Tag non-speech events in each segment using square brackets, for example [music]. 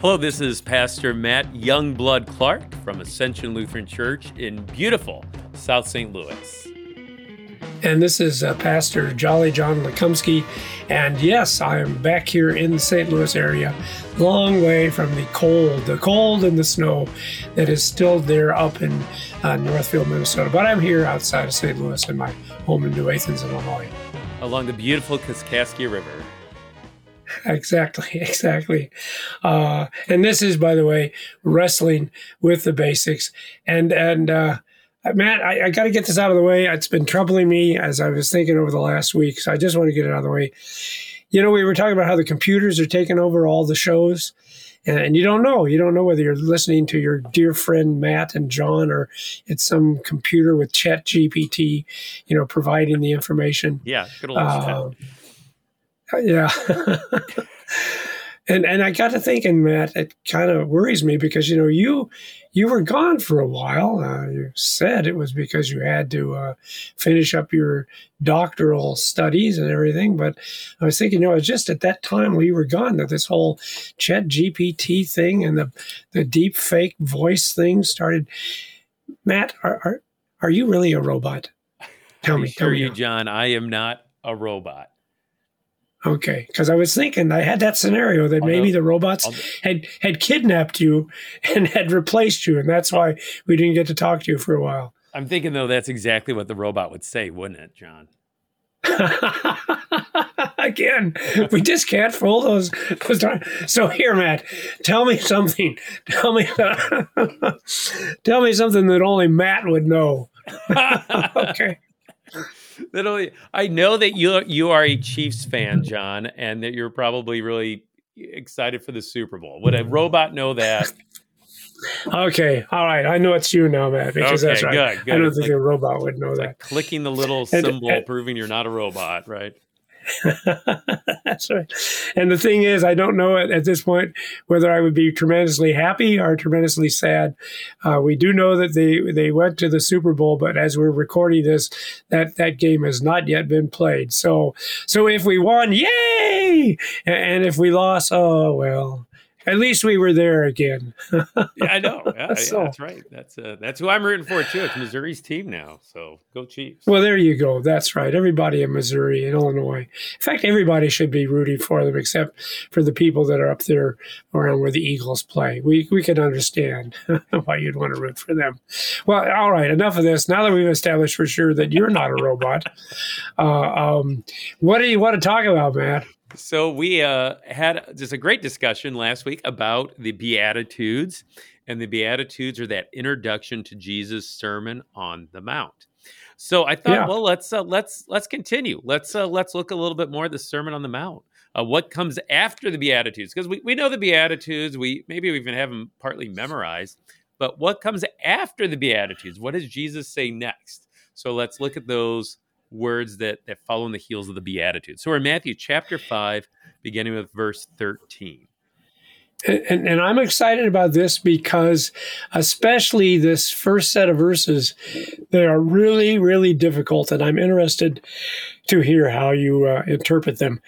Hello, this is Pastor Matt Youngblood Clark from Ascension Lutheran Church in beautiful South St. Louis. And this is uh, Pastor Jolly John Lekumsky. And yes, I am back here in the St. Louis area, long way from the cold, the cold and the snow that is still there up in uh, Northfield, Minnesota. But I'm here outside of St. Louis in my home in New Athens, Illinois. Along the beautiful Kaskaskia River. [laughs] Exactly, [laughs] exactly. Uh, and this is, by the way, wrestling with the basics. And and uh, Matt, I, I got to get this out of the way. It's been troubling me as I was thinking over the last week, so I just want to get it out of the way. You know, we were talking about how the computers are taking over all the shows, and, you don't know. You don't know whether you're listening to your dear friend Matt and John, or it's some computer with Chat GPT, you know, providing the information. Yeah, good old uh, yeah. [laughs] [laughs] and and I got to thinking, Matt, it kind of worries me because you know you you were gone for a while. Uh, you said it was because you had to uh, finish up your doctoral studies and everything. But I was thinking, you know, it's just at that time while you were gone that this whole Chat GPT thing and the the deep fake voice thing started. Matt, are are, are you really a robot? [laughs] Tell me, tell me, you, John. I am not a robot. Okay, because I was thinking I had that scenario that oh, maybe the robots oh, had had kidnapped you [laughs] and had replaced you, and that's why we didn't get to talk to you for a while. I'm thinking though that's exactly what the robot would say, wouldn't it, John? [laughs] Again, we just can't fool those, those. So here, Matt, tell me something. Tell me, [laughs] tell me something that only Matt would know. okay only I know that you you are a Chiefs fan, John, and that you're probably really excited for the Super Bowl. Would a robot know that? okay, all right. I know it's you now, man. Because okay, that's right. Good, good. I don't it's think like, a robot would know that. Like clicking the little symbol and, proving you're not a robot, right? [laughs] That's right. And the thing is, I don't know at, at, this point whether I would be tremendously happy or tremendously sad. Uh, we do know that they they went to the Super Bowl, but as we're recording this, that that game has not yet been played. So so if we won, yay! And, and if we lost, oh well at least we were there again. yeah, I know. [laughs] Yeah, so, yeah, that's right. That's uh, that's who I'm rooting for too. It's Missouri's team now, so go Chiefs. Well, there you go. That's right. Everybody in Missouri and Illinois. In fact, everybody should be rooting for them, except for the people that are up there around where the Eagles play. We we can understand [laughs] why you'd want to root for them. Well, all right. Enough of this. Now that we've established for sure that you're not a robot, [laughs] uh, um, what do you want to talk about, Matt? So we uh, had just a great discussion last week about the Beatitudes, and the Beatitudes are that introduction to Jesus' Sermon on the Mount. So I thought, yeah. well, let's uh, let's let's continue. Let's uh, let's look a little bit more at the Sermon on the Mount. Uh, what comes after the Beatitudes? Because we, we know the Beatitudes, we maybe we even have them partly memorized, but what comes after the Beatitudes? What does Jesus say next? So let's look at those words that, that follow in the heels of the Beatitudes. So we're in Matthew chapter 5, beginning with verse 13. And, and, I'm excited about this because, especially this first set of verses, they are really, really difficult, and I'm interested to hear how you uh, interpret them.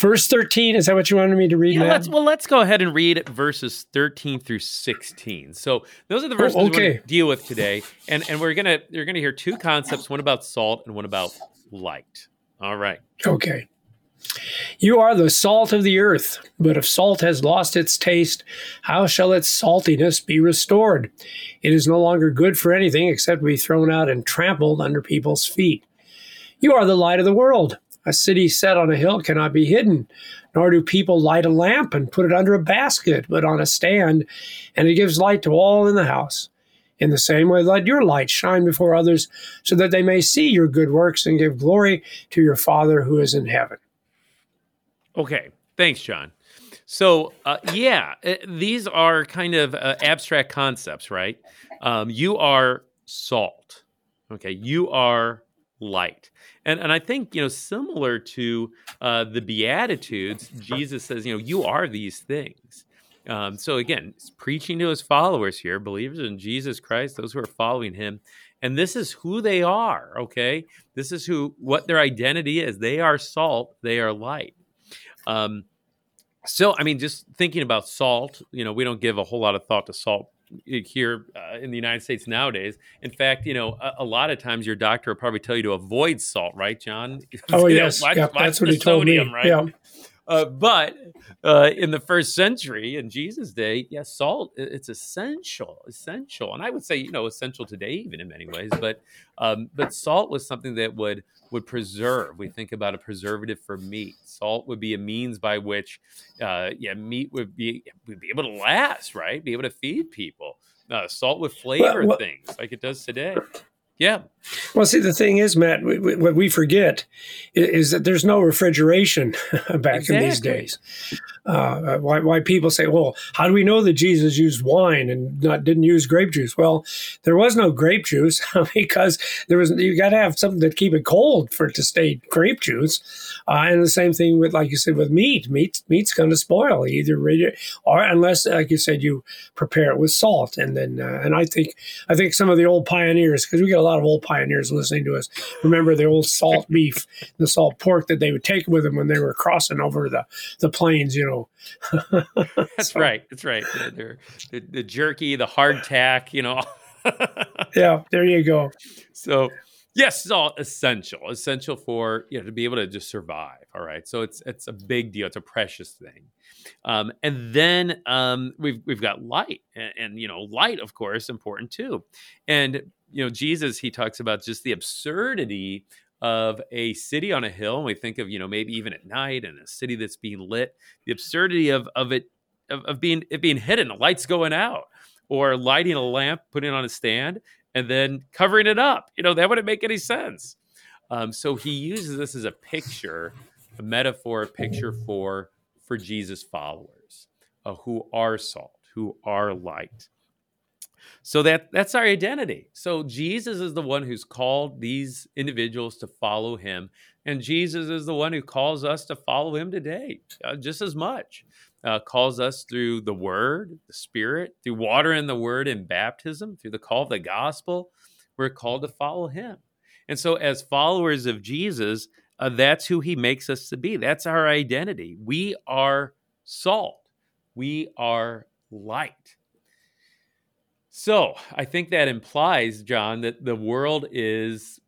Verse 13, is that what you wanted me to read? Yeah, let's, well, let's go ahead and read verses 13 through 16. So those are the verses oh, okay. we're going to deal with today. And, and we're going to, you're going to hear two concepts, one about salt and one about light. All right. Okay. You are the salt of the earth, but if salt has lost its taste, how shall its saltiness be restored? It is no longer good for anything except to be thrown out and trampled under people's feet. You are the light of the world. A city set on a hill cannot be hidden, nor do people light a lamp and put it under a basket, but on a stand, and it gives light to all in the house. In the same way, let your light shine before others, so that they may see your good works and give glory to your Father who is in heaven. Okay, thanks, John. So, uh, yeah, uh, these are kind of uh, abstract concepts, right? Um, you are salt. Okay, you are light. And, and I think, you know, similar to uh, the Beatitudes, Jesus says, you know, you are these things. Um, so again, preaching to his followers here, believers in Jesus Christ, those who are following him, and this is who they are. Okay, this is who what their identity is. They are salt. They are light. Um, so I mean, just thinking about salt, you know, we don't give a whole lot of thought to salt here uh, in the United States nowadays. In fact, you know, a, a, lot of times your doctor will probably tell you to avoid salt, right, John? [laughs] Oh yes, know, watch, yep, that's what he told sodium, me. Right? Yeah. Uh, but uh, in the first century, in Jesus' day, yes, salt it's essential, essential, and I would say you know essential today even in many ways. But um, but salt was something that would would preserve. We think about a preservative for meat. Salt would be a means by which uh, yeah meat would be would be able to last, right? Be able to feed people. Uh, salt would flavor well, well, things like it does today. Yeah. Well, see, the thing is, Matt, we, we, what we forget is, is, that there's no refrigeration [laughs] back exactly. in these days. Uh, why, why people say, well, how do we know that Jesus used wine and not didn't use grape juice? Well, there was no grape juice [laughs] because there was you got to have something to keep it cold for it to stay grape juice. Uh, and the same thing with, like you said, with meat. Meat meat's going to spoil either or unless, like you said, you prepare it with salt. And then, uh, and I think I think some of the old pioneers, because we got a lot of old pioneers listening to us, remember the old salt beef, the salt pork that they would take with them when they were crossing over the the plains. You know know. [laughs] That's so. right. That's right. The, the, the, jerky, the hardtack, you know. [laughs] yeah, there you go. So, yes, it's all essential. Essential for you know to be able to just survive. All right. So it's it's a big deal. It's a precious thing. Um, and then um, we've we've got light, and, and you know, light, of course, important too. And you know, Jesus, he talks about just the absurdity of a city on a hill, and we think of you know maybe even at night and a city that's being lit, the absurdity of of it of, of being it being hidden, the lights going out, or lighting a lamp, putting it on a stand, and then covering it up. You know that wouldn't make any sense. Um, so he uses this as a picture, a metaphor, a picture for for Jesus' followers, uh, who are salt, who are light. So that that's our identity. So Jesus is the one who's called these individuals to follow him, and Jesus is the one who calls us to follow him today, uh, just as much. Uh, calls us through the Word, the Spirit, through water and the Word in baptism, through the call of the gospel. We're called to follow Him, and so as followers of Jesus, uh, that's who He makes us to be. That's our identity. We are salt. We are light. So I think that implies, John, that the world is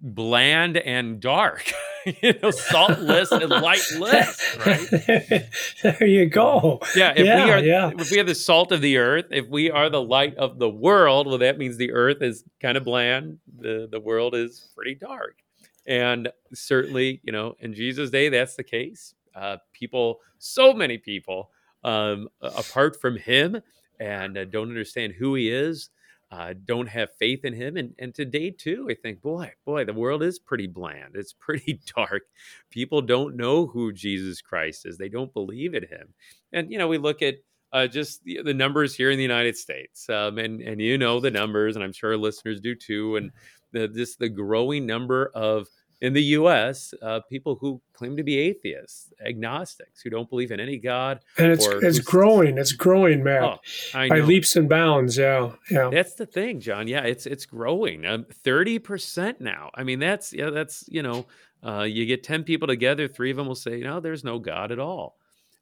bland and dark. [laughs] you know, saltless and lightless, right? [laughs] there you go. Yeah, if yeah, we are yeah. if we are the salt of the earth, if we are the light of the world, well that means the earth is kind of bland, the the world is pretty dark. And certainly, you know, in Jesus' day that's the case. Uh, people so many people um, apart from him and uh, don't understand who he is, uh, don't have faith in him. And, and today, too, I think, boy, boy, the world is pretty bland. It's [laughs] pretty dark. People don't know who Jesus Christ is, they don't believe in him. And, you know, we look at uh, just the, the, numbers here in the United States, um, and and you know the numbers, and I'm sure listeners do too, and the, just the growing number of in the U.S., uh, people who claim to be atheists, agnostics, who don't believe in any God. And it's it's growing. It's growing, man, oh, by leaps and bounds. Yeah, yeah. That's the thing, John. Yeah, it's it's growing. Um, thirty um, percent now. I mean, that's yeah, that's you know, uh, you get ten people together, three of them will say, no, there's no God at all.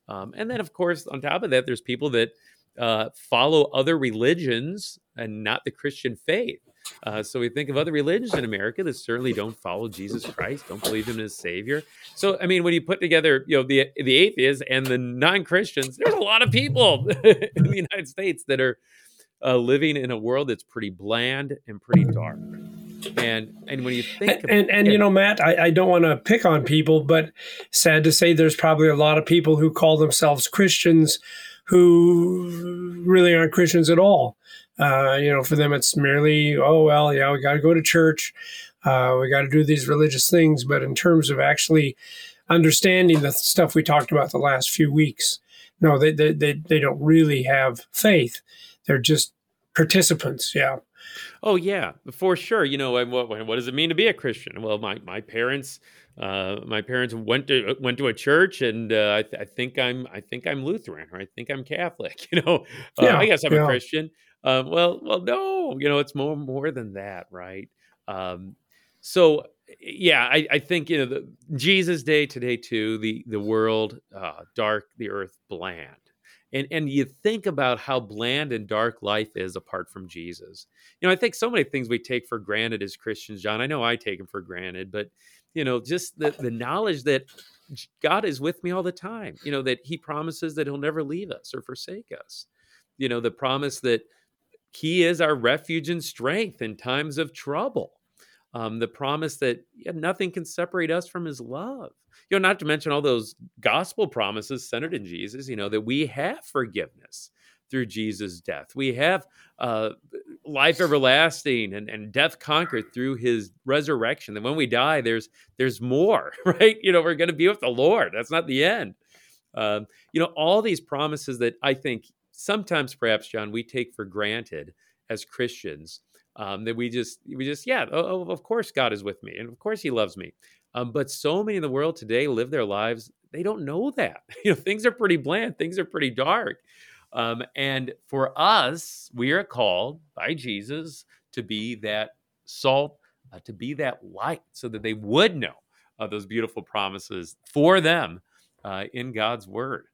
Um, and then, of course, on top of that, there's people that uh, follow other religions and not the Christian faith. Uh, so we think of other religions in America that certainly don't follow Jesus Christ, don't believe him as Savior. So I mean, when you put together, you know, the the atheists and the non Christians, there's a lot of people [laughs] in the United States that are uh, living in a world that's pretty bland and pretty dark. And and when you think, and and, and you know, Matt, I, I don't want to pick on people, but sad to say, there's probably a lot of people who call themselves Christians who really aren't Christians at all. Uh, you know, for them, it's merely, oh, well, yeah, we got to go to church. Uh, we got to do these religious things. But in terms of actually understanding the stuff we talked about the last few weeks. No, they they they, they don't really have faith. They're just participants. Yeah. Oh yeah, for sure. You know, what what does it mean to be a Christian? Well, my my parents, uh, my parents went to went to a church, and uh, I, th- I, think I'm I think I'm Lutheran, or I think I'm Catholic. [laughs] You know, uh, yeah, I guess I'm yeah. a Christian. Um, well, well, no, you know, it's more more than that, right? Um, so yeah, I, I, think you know the Jesus Day today too. The the world uh, dark, the earth bland, and and you think about how bland and dark life is apart from Jesus. You know, I think so many things we take for granted as Christians, John. I know I take them for granted, but you know, just the the knowledge that God is with me all the time. You know that He promises that He'll never leave us or forsake us. You know, the promise that He is our refuge and strength in times of trouble um, the promise that yeah, nothing can separate us from his love. You know, not to mention all those gospel promises centered in Jesus, you know, that we have forgiveness through Jesus' death. We have uh, life everlasting and, and death conquered through his resurrection. That when we die, there's there's more, [laughs] right? You know, we're going to be with the Lord. That's not the end. Um, you know, all these promises that I think sometimes, perhaps, John, we take for granted as Christians um, that we just we just yeah oh, of course god is with me and of course he loves me. Um, but so many in the world today live their lives they don't know that. [laughs] You know things are pretty bland things are pretty dark. Um, and for us we are called by jesus to be that salt uh, to be that light so that they would know uh, those beautiful promises for them uh, in god's word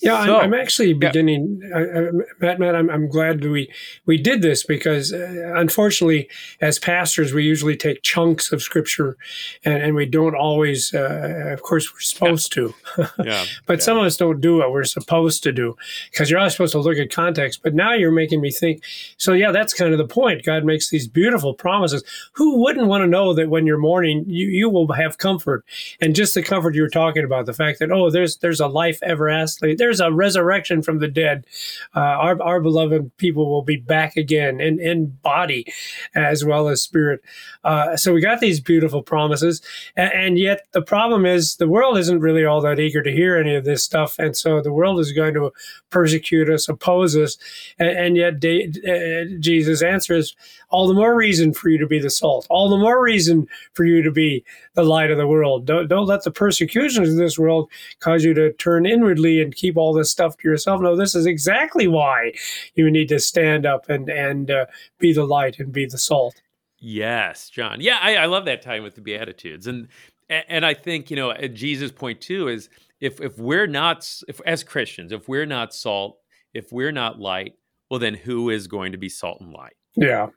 yeah, so, I'm, I'm, actually beginning, yeah. I, I, Matt. Matt, I'm, I'm glad we we did this because, uh, unfortunately, as pastors, we usually take chunks of scripture, and, and we don't always. Uh, of course, we're supposed yeah. to, [laughs] yeah. but some of us don't do what we're supposed to do because you're always supposed to look at context. But now you're making me think. So yeah, that's kind of the point. God makes these beautiful promises. Who wouldn't want to know that when you're mourning, you you will have comfort, and just the comfort you were talking about, the fact that oh, there's there's a life everlasting there's a resurrection from the dead. Uh, our, our beloved people will be back again in, in body as well as spirit. Uh, so we got these beautiful promises. And, and, yet the problem is the world isn't really all that eager to hear any of this stuff. And so the world is going to persecute us, oppose us. And, and yet de- uh, Jesus answers, all the more reason for you to be the salt, all the more reason for you to be the light of the world. Don't, don't let the persecutions of this world cause you to turn inwardly and keep all this stuff to yourself. No, this is exactly why you need to stand up and, and uh, be the light and be the salt. Yes, John. Yeah, I, I love that time with the Beatitudes. And and I think, you know, Jesus' point too is if if we're not if as Christians, if we're not salt, if we're not light, well then who is going to be salt and light? Yeah.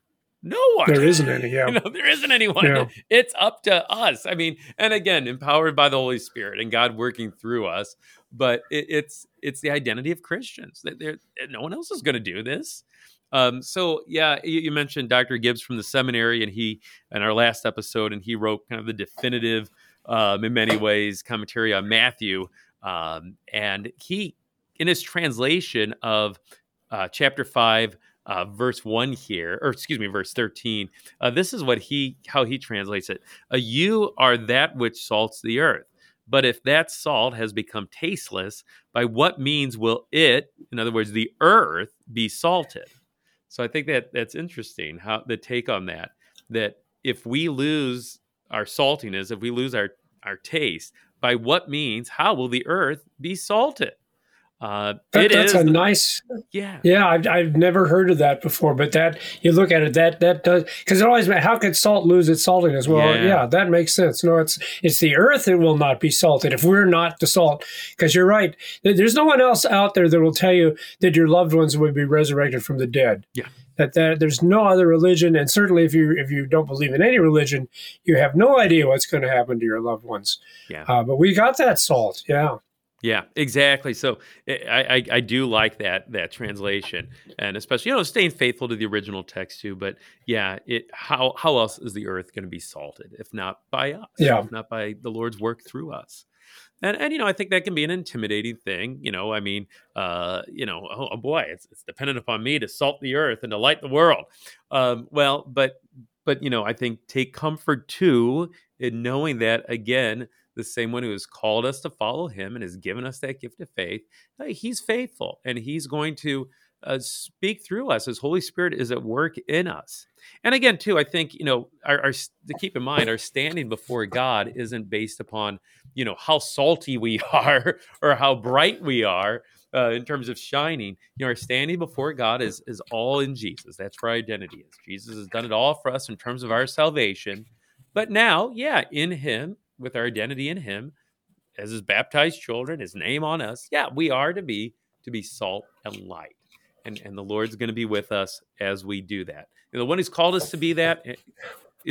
No one. There isn't any. [laughs] Yeah. you know, there isn't anyone. Yeah. It's up to us. I mean, and again, empowered by the Holy Spirit and God working through us. But it, it's it's the identity of Christians that there no one else is going to do this. Um, so yeah, you, you, mentioned Dr. Gibbs from the seminary, and he in our last episode, and he wrote kind of the definitive, um, in many ways, commentary on Matthew. Um, and he, in his translation of uh, chapter five, uh, verse one here, or excuse me, verse thirteen. Uh, this is what he how he translates it. Uh, you are that which salts the earth. But if that salt has become tasteless, by what means will it, in other words, the earth, be salted? So I think that that's interesting how the take on that. That if we lose our saltiness, if we lose our our taste, by what means, how will the earth be salted? Uh, that, that's a nice, yeah, yeah. I've, I've never heard of that before, but that you look at it, that that does because it always how could salt lose its saltiness? Well, yeah. yeah. that makes sense. No, it's it's the earth that will not be salted if we're not the salt. Because you're right, there's no one else out there that will tell you that your loved ones would be resurrected from the dead. Yeah, that, that there's no other religion, and certainly if you if you don't believe in any religion, you have no idea what's going to happen to your loved ones. Yeah, uh, but we got that salt. Yeah. Yeah, exactly. So eh, I, I, I do like that that translation, and especially you know staying faithful to the original text too. But yeah, it how how else is the earth going to be salted if not by us? Yeah, if not by the Lord's work through us. And, and you know I think that can be an intimidating thing. You know I mean uh, you know oh, oh boy it's, it's dependent upon me to salt the earth and to light the world. Um, well, but but you know, I think take comfort too in knowing that again, the same one who has called us to follow him and has given us that gift of faith, he's faithful and he's going to uh, speak through us as Holy Spirit is at work in us. And again, too, I think you know, our, our, to keep in mind, our standing before God isn't based upon you know how salty we [laughs] are or how bright we are uh, in terms of shining. You know, our standing before God is is all in Jesus. That's where our identity is. Jesus has done it all for us in terms of our salvation. But now, yeah, in Him, with our identity in Him, as His baptized children, His name on us, yeah, we are to be to be salt and light and and the Lord's going to be with us as we do that. And the one who's called us to be that eh,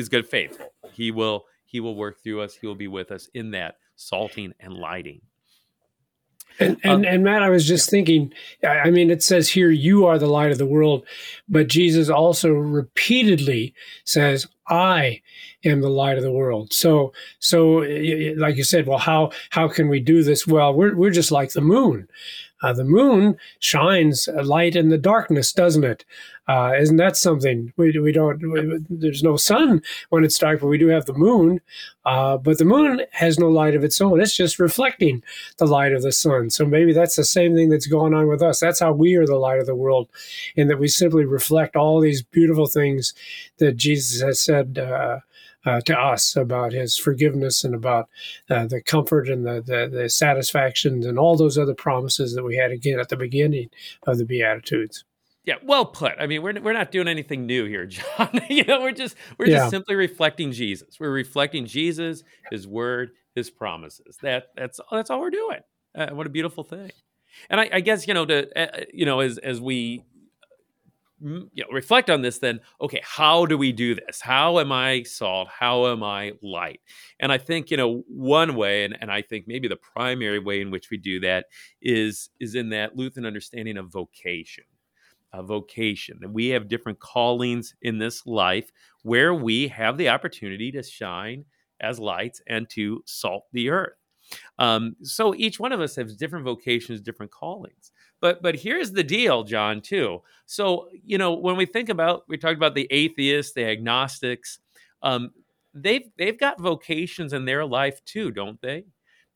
good faithful. He will he will work through us. He will be with us in that salting and lighting. And, and, um, and Matt, I was just thinking. I mean, it says here, "You are the light of the world," but Jesus also repeatedly says, "I am the light of the world." So, so like you said, well, how how can we do this? Well, we're we're just like the moon. Uh, the moon shines a light in the darkness, doesn't it? Uh, not that something? We, we don't, we, there's no sun when it's dark, but we do have the moon. Uh, but the moon has no light of its own. It's just reflecting the light of the sun. So maybe that's the same thing that's going on with us. That's how we are the light of the world, in that we simply reflect all these beautiful things that Jesus has said uh, uh, to us about his forgiveness and about uh, the comfort and the, the, the and all those other promises that we had again at the beginning of the Beatitudes. Yeah, well put. I mean, we're we're not doing anything new here, [laughs] John. you know, we're just we're yeah. just simply reflecting Jesus. We're reflecting Jesus, His Word, His promises. That that's that's all we're doing. Uh, what a beautiful thing. And I, I guess you know to uh, you know as as we you know, reflect on this then okay how do we do this how am i salt how am i light and i think you know one way and, and i think maybe the primary way in which we do that is is in that lutheran understanding of vocation a vocation that we have different callings in this life where we have the opportunity to shine as lights and to salt the earth um, so each one of us has different vocations different callings but but here's the deal, John, too. So, you know, when we think about we talked about the atheists, the agnostics, um, they've they've got vocations in their life too, don't they?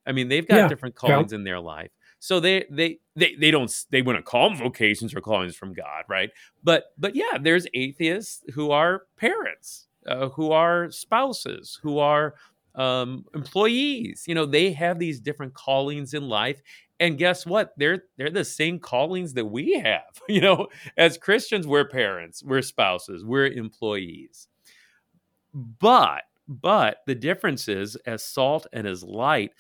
I mean, they've got yeah. different callings yeah. in their life. So they they they they don't they wouldn't call them vocations or callings from God, right? But but yeah, there's atheists who are parents, uh, who are spouses, who are um, employees. You know, they have these different callings in life, and guess what they're they're the same callings that we have [laughs] you know as christians we're parents we're spouses we're employees but but the difference is as salt and as light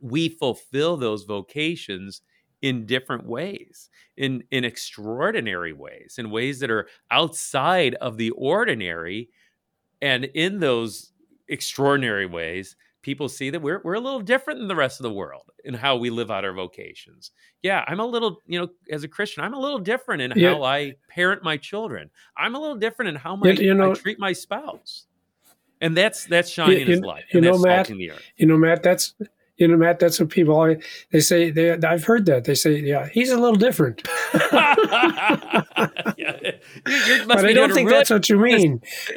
we fulfill those vocations in different ways in in extraordinary ways in ways that are outside of the ordinary and in those extraordinary ways people see that we're, we're a little different than the rest of the world in how we live out our vocations. Yeah, I'm a little, you know, as a Christian, I'm a little different in yeah. how I parent my children. I'm a little different in how my, you know, I treat my spouse. And that's that's shining you, his light. You know, Matt. You know, Matt. That's you know, Matt, that's what people they say. They, I've heard that they say, yeah, he's a little different. [laughs] yeah, but I don't think really, that's what you mean. [laughs]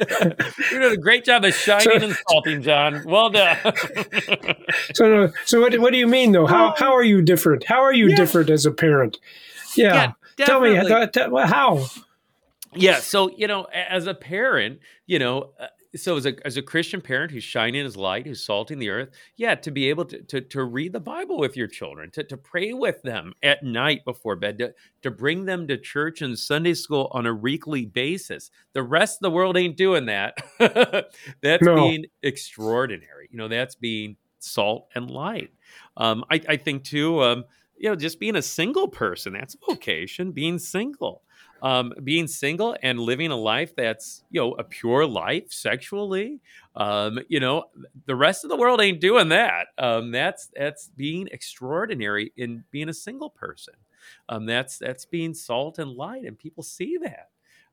you're doing a great job of shining so, and salting, John. Well done. [laughs] so, so what? What do you mean, though? How how are you different? How are you different as a parent? Yeah, yeah tell me how. Yeah, so you know, as a parent, you know, uh, so as a as a Christian parent who's shining his light, who's salting the earth, yeah, to be able to to, to read the Bible with your children, to, to pray with them at night before bed, to, to bring them to church and Sunday school on a weekly basis. The rest of the world ain't doing that. [laughs] that's no. being extraordinary. You know, that's being salt and light. Um, I, I think too, um, you know, just being a single person, that's vocation, being single um, being single and living a life that's you know a pure life sexually um, you know the rest of the world ain't doing that. Um, that's that's being extraordinary in being a single person. Um, that's that's being salt and light and people see that.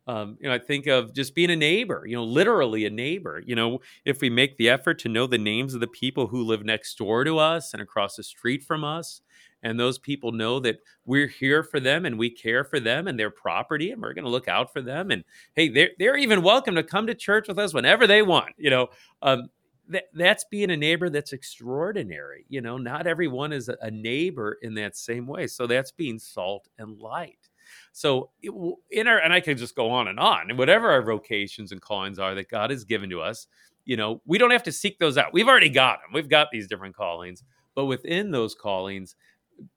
Um, you know, I think of just being a neighbor, you know, literally a neighbor. You know, if we make the effort to know the names of the people who live next door to us and across the street from us, and those people know that we're here for them and we care for them and their property and we're going to look out for them and hey they're, they're even welcome to come to church with us whenever they want you know um, that, that's being a neighbor that's extraordinary you know not everyone is a, neighbor in that same way so that's being salt and light so in our and I could just go on and on and whatever our vocations and callings are that God has given to us, you know, we don't have to seek those out. We've already got them. We've got these different callings, but within those callings,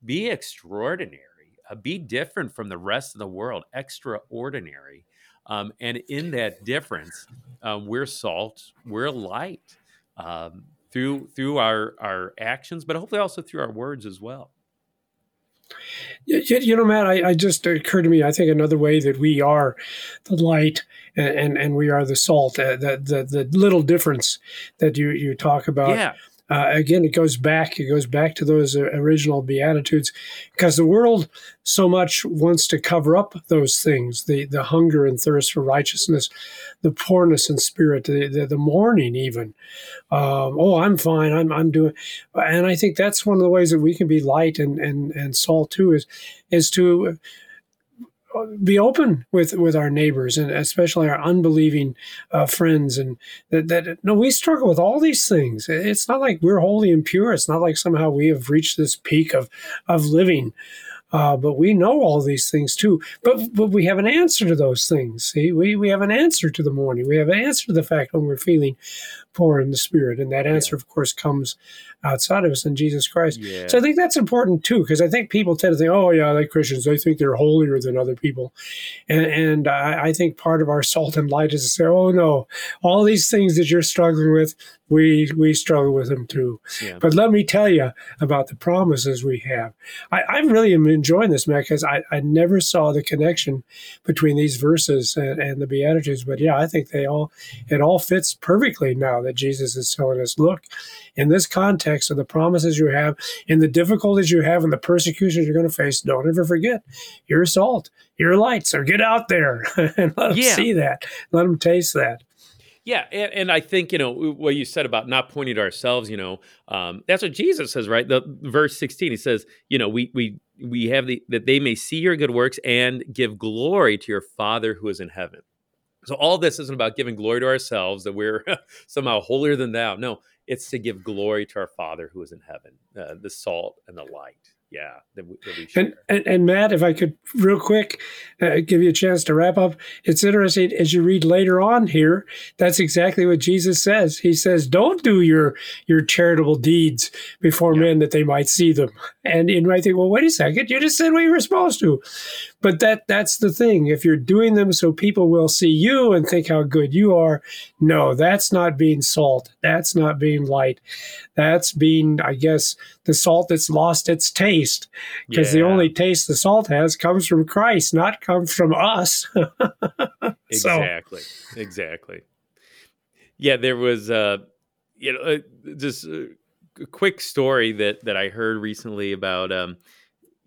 be extraordinary, uh, be different from the rest of the world, extraordinary. Um, and in that difference, um, we're salt, we're light um, through through our our actions, but hopefully also through our words as well. You, you know, Matt, I, I, just occurred to me. I think another way that we are the light and and, and we are the salt. Uh, the, the the little difference that you you talk about. Yeah uh, again, it goes back. It goes back to those uh, original beatitudes, because the world so much wants to cover up those things: the the hunger and thirst for righteousness, the poorness in spirit, the the, the mourning, even. Um, oh, I'm fine. I'm I'm doing, and I think that's one of the ways that we can be light and and and salt too is is to be open with with our neighbors and especially our unbelieving uh, friends and that, that no we struggle with all these things it's not like we're holy and pure it's not like somehow we have reached this peak of of living uh, but we know all these things too. But but we have an answer to those things. See, we we have an answer to the mourning. We have an answer to the fact when we're feeling poor in the spirit, and that answer, yeah. of course, comes outside of us in Jesus Christ. Yeah. So I think that's important too, because I think people tend to think, oh yeah, like Christians, they think they're holier than other people, and, and I, I think part of our salt and light is to say, oh no, all these things that you're struggling with, we we struggle with them too. Yeah. But let me tell you about the promises we have. I, I really am enjoying this, Matt, because I, I never saw the connection between these verses and, and the Beatitudes. But yeah, I think they all it all fits perfectly now that Jesus is telling us, look, in this context of the promises you have, and the difficulties you have, and the persecutions you're going to face, don't ever forget you're salt, you're light. So get out there [laughs] and let them yeah. see that, let them taste that. Yeah, and, and, I think you know what you said about not pointing to ourselves. You know, um, that's what Jesus says, right? The verse sixteen, he says, you know, we we we have the that they may see your good works and give glory to your Father who is in heaven. So all this isn't about giving glory to ourselves that we're [laughs] somehow holier than thou. No, it's to give glory to our Father who is in heaven, uh, the salt and the light yeah that we, that we and, and, and matt if i could real quick uh, give you a chance to wrap up. It's interesting as you read later on here that's exactly what jesus says. He says don't do your your charitable deeds before yeah. men that they might see them. And you might think well wait a second you just said we were supposed to. But that that's the thing. If you're doing them so people will see you and think how good you are no that's not being salt. That's not being light that's being i guess the salt that's lost its taste because yeah. the only taste the salt has comes from christ not comes from us [laughs] exactly so. exactly yeah there was uh you know uh, just a quick story that that i heard recently about um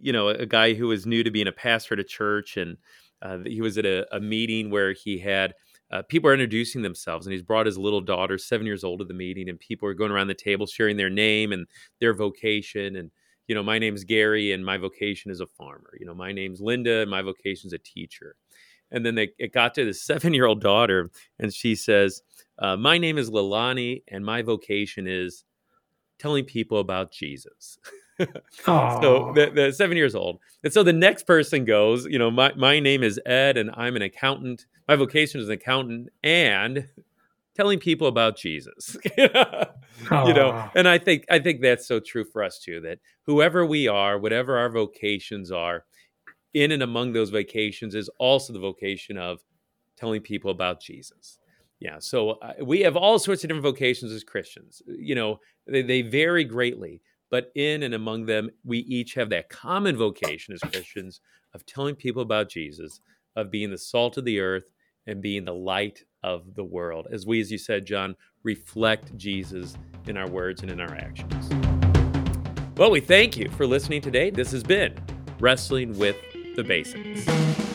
you know, a guy who was new to being a pastor at a church, and uh, he was at a, a, meeting where he had uh, people are introducing themselves, and he's brought his little daughter, seven years old, to the meeting, and people are going around the table sharing their name and their vocation, and you know, my name's Gary, and my vocation is a farmer. You know, my name's Linda, and my vocation is a teacher. And then they, it got to the [laughs] seven year old daughter, and she says, uh, My name is Lalani, and my vocation is telling people about Jesus. [laughs] [laughs] so the, the, seven years old. And so the next person goes, you know, my, my name is Ed and I'm an accountant. My vocation is an accountant and telling people about Jesus. [laughs] you know, and I think I think that's so true for us too, that whoever we are, whatever our vocations are, in and among those vocations is also the vocation of telling people about Jesus. Yeah, so uh, we have all sorts of different vocations as Christians. You know, they, they vary greatly but in and among them, we each have that common vocation as Christians of telling people about Jesus, of being the salt of the earth and being the light of the world. As we, as you said, John, reflect Jesus in our words and in our actions. Well, we thank you for listening today. This has been Wrestling with the Basics.